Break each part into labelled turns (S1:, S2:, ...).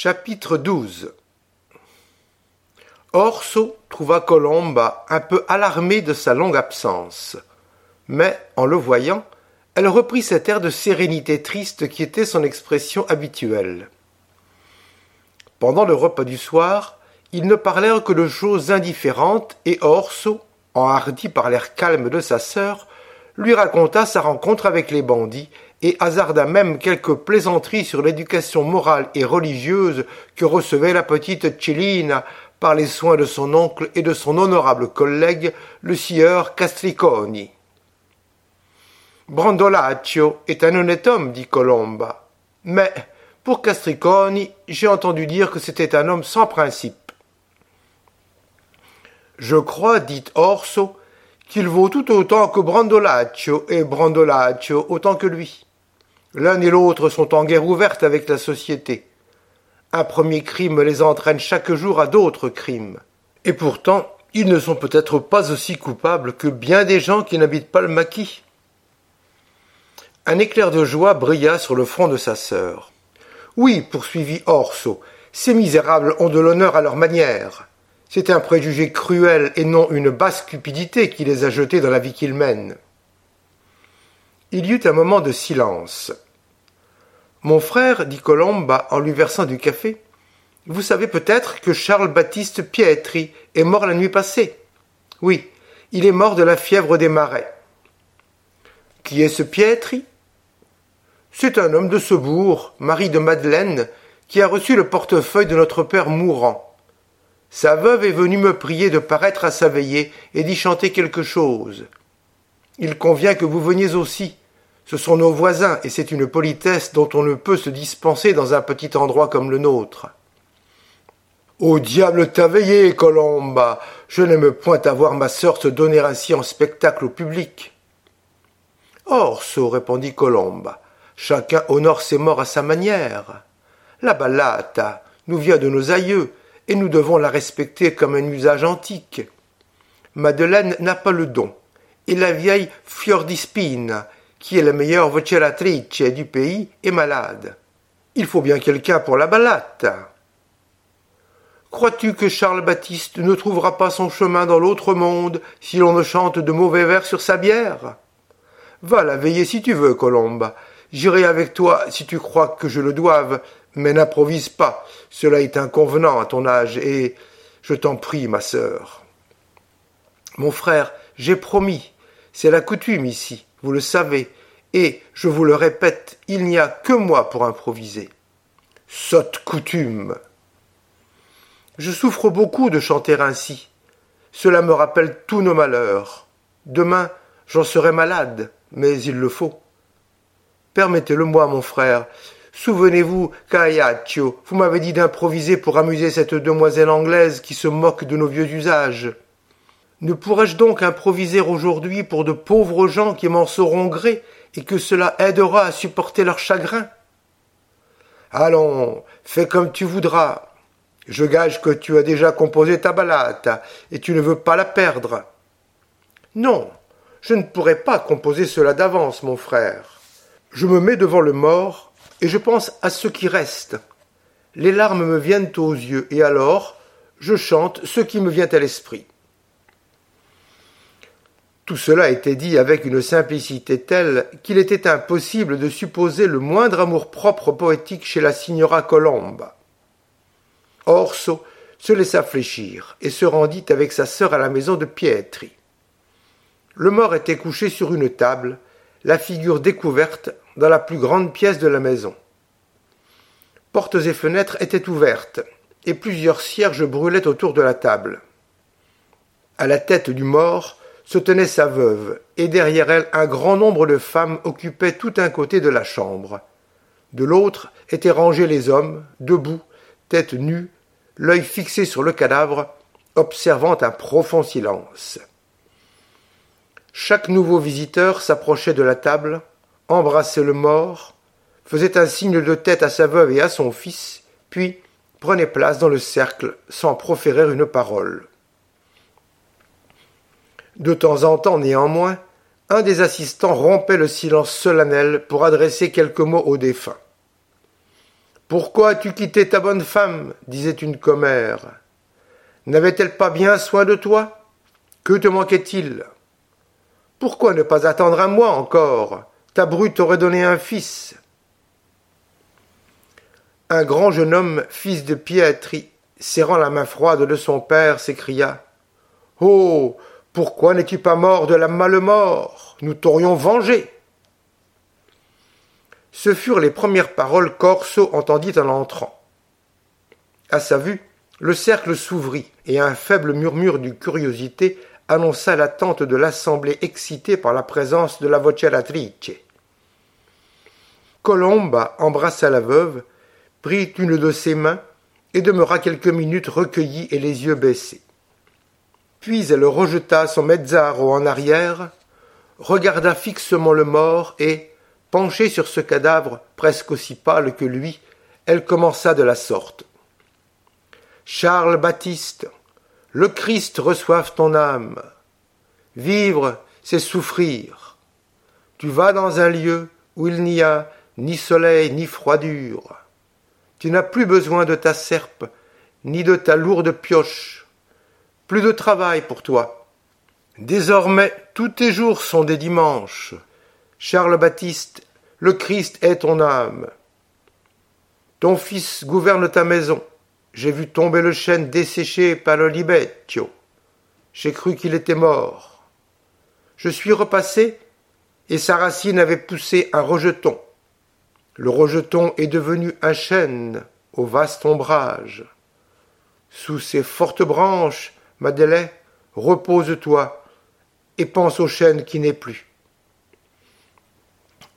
S1: Chapitre 12 Orso trouva Colomba un peu alarmée de sa longue absence. Mais, en le voyant, elle reprit cet air de sérénité triste qui était son expression habituelle. Pendant le repas du soir, ils ne parlèrent que de choses indifférentes et Orso, enhardi par l'air calme de sa sœur, lui raconta sa rencontre avec les bandits et hasarda même quelques plaisanteries sur l'éducation morale et religieuse que recevait la petite Cellina par les soins de son oncle et de son honorable collègue, le sieur Castriconi. Brandolaccio est un honnête homme, dit Colomba. Mais, pour Castriconi, j'ai entendu dire que c'était un homme sans principe. Je crois, dit Orso, qu'il vaut tout autant que Brandolaccio et Brandolaccio autant que lui. L'un et l'autre sont en guerre ouverte avec la société. Un premier crime les entraîne chaque jour à d'autres crimes. Et pourtant, ils ne sont peut-être pas aussi coupables que bien des gens qui n'habitent pas le maquis. Un éclair de joie brilla sur le front de sa sœur. Oui, poursuivit Orso, ces misérables ont de l'honneur à leur manière. C'est un préjugé cruel et non une basse cupidité qui les a jetés dans la vie qu'ils mènent. Il y eut un moment de silence. Mon frère, dit Colomba en lui versant du café, vous savez peut-être que Charles Baptiste Pietri est mort la nuit passée. Oui, il est mort de la fièvre des marais. Qui est ce Pietri? C'est un homme de ce bourg, mari de Madeleine, qui a reçu le portefeuille de notre père mourant. Sa veuve est venue me prier de paraître à sa veillée et d'y chanter quelque chose. Il convient que vous veniez aussi. Ce sont nos voisins, et c'est une politesse dont on ne peut se dispenser dans un petit endroit comme le nôtre. Au diable t'a veillé, Colomba. Je n'aime point avoir ma sœur se donner ainsi en spectacle au public. Orso, répondit Colomba, chacun honore ses morts à sa manière. La ballata nous vient de nos aïeux, et nous devons la respecter comme un usage antique. Madeleine n'a pas le don et la vieille Fiordispina, qui est la meilleure voceratrice du pays, est malade. Il faut bien quelqu'un pour la balate. Crois-tu que Charles Baptiste ne trouvera pas son chemin dans l'autre monde si l'on ne chante de mauvais vers sur sa bière? Va la veiller si tu veux, Colombe. J'irai avec toi si tu crois que je le doive, mais n'improvise pas. Cela est inconvenant à ton âge, et je t'en prie, ma sœur. Mon frère, j'ai promis, c'est la coutume ici, vous le savez, et, je vous le répète, il n'y a que moi pour improviser. Sotte coutume. Je souffre beaucoup de chanter ainsi. Cela me rappelle tous nos malheurs. Demain, j'en serai malade, mais il le faut. Permettez-le-moi, mon frère. Souvenez-vous, Cagliaccio, vous m'avez dit d'improviser pour amuser cette demoiselle anglaise qui se moque de nos vieux usages. Ne pourrais-je donc improviser aujourd'hui pour de pauvres gens qui m'en sauront gré et que cela aidera à supporter leur chagrin? Allons, fais comme tu voudras. Je gage que tu as déjà composé ta ballade et tu ne veux pas la perdre. Non, je ne pourrais pas composer cela d'avance, mon frère. Je me mets devant le mort et je pense à ce qui reste. Les larmes me viennent aux yeux et alors je chante ce qui me vient à l'esprit. Tout cela était dit avec une simplicité telle qu'il était impossible de supposer le moindre amour-propre poétique chez la signora Colomba. Orso se laissa fléchir et se rendit avec sa sœur à la maison de Pietri. Le mort était couché sur une table, la figure découverte dans la plus grande pièce de la maison. Portes et fenêtres étaient ouvertes, et plusieurs cierges brûlaient autour de la table. À la tête du mort, se tenait sa veuve, et derrière elle un grand nombre de femmes occupaient tout un côté de la chambre. De l'autre étaient rangés les hommes, debout, tête nue, l'œil fixé sur le cadavre, observant un profond silence. Chaque nouveau visiteur s'approchait de la table, embrassait le mort, faisait un signe de tête à sa veuve et à son fils, puis prenait place dans le cercle sans proférer une parole. De temps en temps, néanmoins, un des assistants rompait le silence solennel pour adresser quelques mots au défunt. Pourquoi as-tu quitté ta bonne femme? disait une commère. N'avait-elle pas bien soin de toi? Que te manquait-il? Pourquoi ne pas attendre un mois encore? Ta brute t'aurait donné un fils. Un grand jeune homme, fils de Pietri, serrant la main froide de son père, s'écria Oh pourquoi n'es-tu pas mort de la malemort Nous t'aurions vengé. Ce furent les premières paroles qu'Orso entendit en entrant. À sa vue, le cercle s'ouvrit et un faible murmure de curiosité annonça l'attente de l'assemblée excitée par la présence de la voceratrice. Colomba embrassa la veuve, prit une de ses mains et demeura quelques minutes recueillie et les yeux baissés. Puis elle rejeta son mezzaro en arrière, regarda fixement le mort et, penchée sur ce cadavre presque aussi pâle que lui, elle commença de la sorte. Charles Baptiste, le Christ reçoive ton âme. Vivre, c'est souffrir. Tu vas dans un lieu où il n'y a ni soleil ni froidure. Tu n'as plus besoin de ta serpe, ni de ta lourde pioche. Plus de travail pour toi. Désormais, tous tes jours sont des dimanches. Charles Baptiste, le Christ est ton âme. Ton fils gouverne ta maison. J'ai vu tomber le chêne desséché par le libeccio. J'ai cru qu'il était mort. Je suis repassé et sa racine avait poussé un rejeton. Le rejeton est devenu un chêne au vaste ombrage. Sous ses fortes branches, Madeleine, repose-toi et pense au chêne qui n'est plus.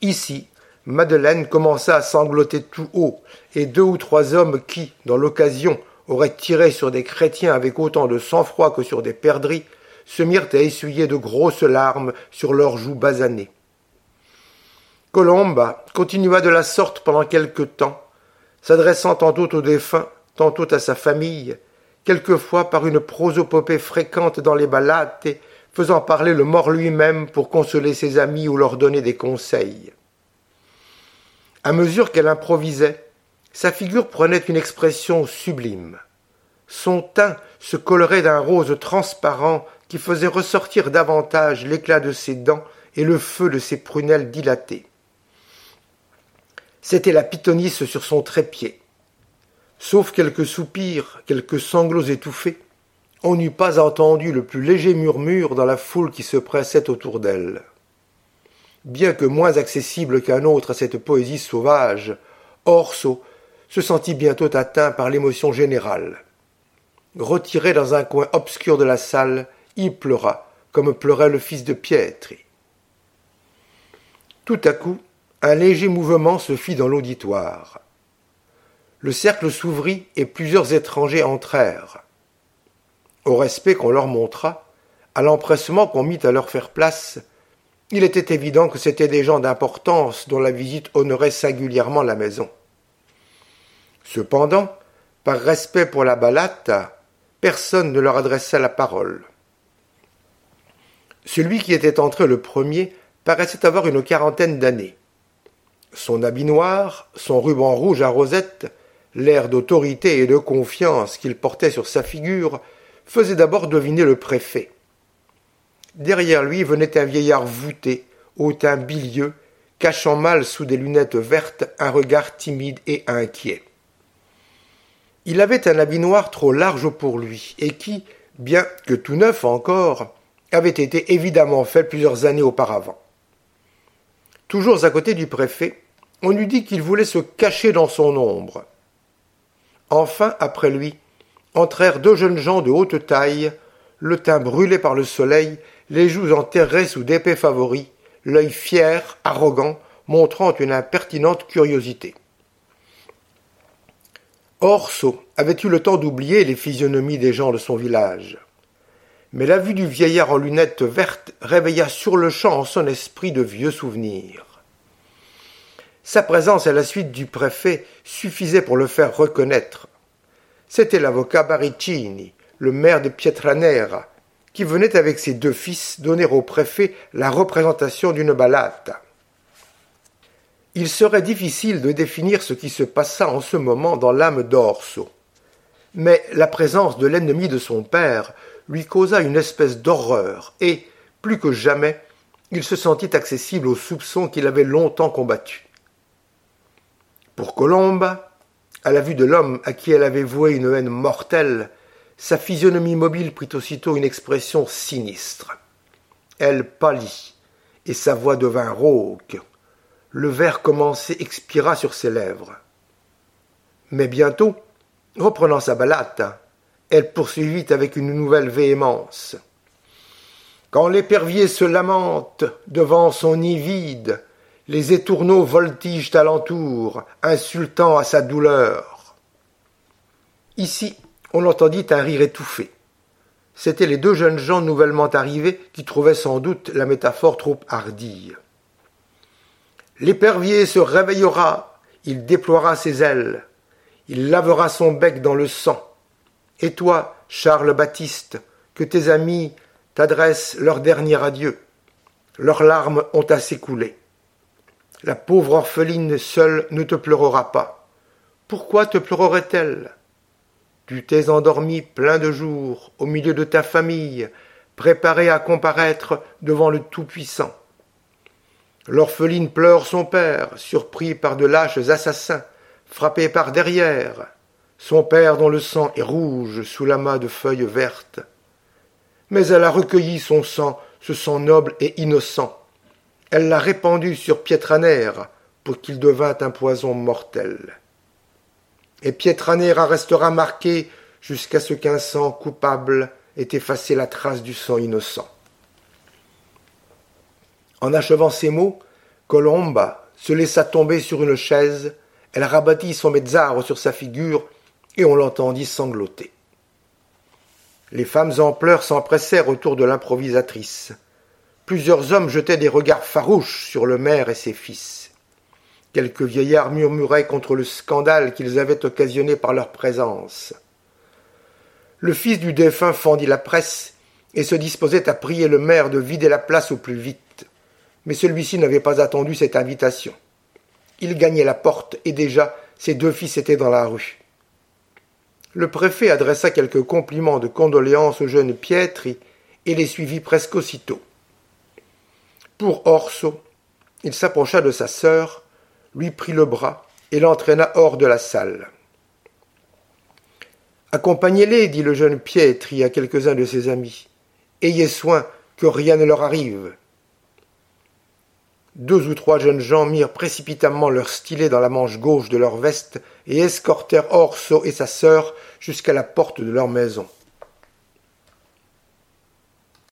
S1: Ici, Madeleine commença à sangloter tout haut, et deux ou trois hommes qui, dans l'occasion, auraient tiré sur des chrétiens avec autant de sang-froid que sur des perdrix, se mirent à essuyer de grosses larmes sur leurs joues basanées. Colomba continua de la sorte pendant quelque temps, s'adressant tantôt aux défunts, tantôt à sa famille, quelquefois par une prosopopée fréquente dans les ballades faisant parler le mort lui-même pour consoler ses amis ou leur donner des conseils. À mesure qu'elle improvisait, sa figure prenait une expression sublime. Son teint se colorait d'un rose transparent qui faisait ressortir davantage l'éclat de ses dents et le feu de ses prunelles dilatées. C'était la pythonisse sur son trépied. Sauf quelques soupirs, quelques sanglots étouffés, on n'eût pas entendu le plus léger murmure dans la foule qui se pressait autour d'elle. Bien que moins accessible qu'un autre à cette poésie sauvage, Orso se sentit bientôt atteint par l'émotion générale. Retiré dans un coin obscur de la salle, il pleura, comme pleurait le fils de Pietri. Tout à coup, un léger mouvement se fit dans l'auditoire. Le cercle s'ouvrit et plusieurs étrangers entrèrent. Au respect qu'on leur montra, à l'empressement qu'on mit à leur faire place, il était évident que c'étaient des gens d'importance dont la visite honorait singulièrement la maison. Cependant, par respect pour la balata, personne ne leur adressa la parole. Celui qui était entré le premier paraissait avoir une quarantaine d'années. Son habit noir, son ruban rouge à rosette, l'air d'autorité et de confiance qu'il portait sur sa figure, faisaient d'abord deviner le préfet. Derrière lui venait un vieillard voûté, au teint bilieux, cachant mal sous des lunettes vertes un regard timide et inquiet. Il avait un habit noir trop large pour lui, et qui, bien que tout neuf encore, avait été évidemment fait plusieurs années auparavant. Toujours à côté du préfet, on eût dit qu'il voulait se cacher dans son ombre. Enfin, après lui, entrèrent deux jeunes gens de haute taille, le teint brûlé par le soleil, les joues enterrées sous d'épais favoris, l'œil fier, arrogant, montrant une impertinente curiosité. Orso avait eu le temps d'oublier les physionomies des gens de son village mais la vue du vieillard en lunettes vertes réveilla sur-le-champ en son esprit de vieux souvenirs. Sa présence à la suite du préfet suffisait pour le faire reconnaître. C'était l'avocat Baricini, le maire de Pietranera, qui venait avec ses deux fils donner au préfet la représentation d'une balade. Il serait difficile de définir ce qui se passa en ce moment dans l'âme d'Orso. Mais la présence de l'ennemi de son père lui causa une espèce d'horreur, et, plus que jamais, il se sentit accessible aux soupçons qu'il avait longtemps combattus. Pour Colombe, à la vue de l'homme à qui elle avait voué une haine mortelle, sa physionomie mobile prit aussitôt une expression sinistre. Elle pâlit, et sa voix devint rauque. Le verre commencé expira sur ses lèvres. Mais bientôt, reprenant sa balade, elle poursuivit avec une nouvelle véhémence. Quand l'épervier se lamente devant son nid vide, les étourneaux voltigent alentour, insultant à sa douleur. Ici, on entendit un rire étouffé. C'étaient les deux jeunes gens nouvellement arrivés qui trouvaient sans doute la métaphore trop hardie. L'épervier se réveillera, il déploiera ses ailes, il lavera son bec dans le sang. Et toi, Charles Baptiste, que tes amis t'adressent leur dernier adieu. Leurs larmes ont assez coulé. La pauvre orpheline seule ne te pleurera pas. Pourquoi te pleurerait-elle? Tu t'es endormi plein de jours au milieu de ta famille, préparé à comparaître devant le Tout-Puissant. L'orpheline pleure son père, surpris par de lâches assassins, frappé par derrière, son père dont le sang est rouge sous l'amas de feuilles vertes. Mais elle a recueilli son sang, ce sang noble et innocent. Elle l'a répandu sur Pietraner pour qu'il devînt un poison mortel. Et Pietranera restera marqué jusqu'à ce qu'un sang coupable ait effacé la trace du sang innocent. En achevant ces mots, Colomba se laissa tomber sur une chaise, elle rabattit son mezzaro sur sa figure et on l'entendit sangloter. Les femmes en pleurs s'empressèrent autour de l'improvisatrice. Plusieurs hommes jetaient des regards farouches sur le maire et ses fils. Quelques vieillards murmuraient contre le scandale qu'ils avaient occasionné par leur présence. Le fils du défunt fendit la presse et se disposait à prier le maire de vider la place au plus vite. Mais celui-ci n'avait pas attendu cette invitation. Il gagnait la porte et déjà ses deux fils étaient dans la rue. Le préfet adressa quelques compliments de condoléances au jeune Pietri et les suivit presque aussitôt. Orso, il s'approcha de sa sœur, lui prit le bras et l'entraîna hors de la salle. Accompagnez-les, dit le jeune Pietri à quelques-uns de ses amis. Ayez soin que rien ne leur arrive. Deux ou trois jeunes gens mirent précipitamment leur stylet dans la manche gauche de leur veste et escortèrent Orso et sa sœur jusqu'à la porte de leur maison.